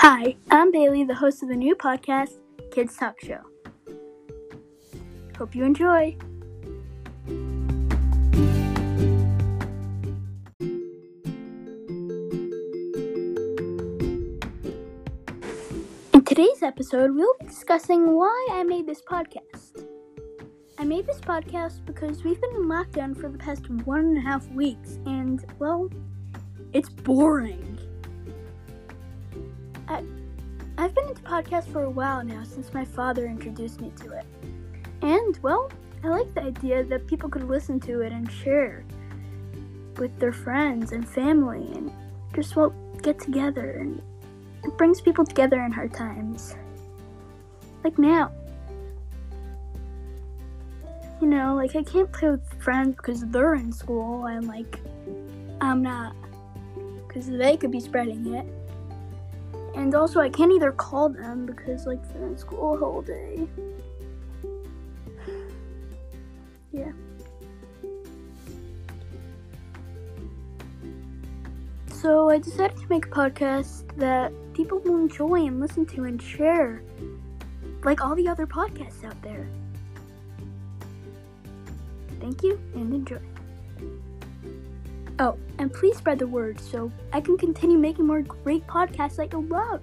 Hi, I'm Bailey, the host of the new podcast, Kids Talk Show. Hope you enjoy. In today's episode, we'll be discussing why I made this podcast. I made this podcast because we've been in lockdown for the past one and a half weeks, and, well, it's boring. I, I've been into podcasts for a while now since my father introduced me to it. And, well, I like the idea that people could listen to it and share with their friends and family and just, well, get together. And it brings people together in hard times. Like now. You know, like I can't play with friends because they're in school and, like, I'm not. Because they could be spreading it. And also, I can't either call them because, like, they're in school whole day. Yeah. So, I decided to make a podcast that people will enjoy and listen to and share, like all the other podcasts out there. Thank you and enjoy. Oh, and please spread the word so I can continue making more great podcasts that you'll love.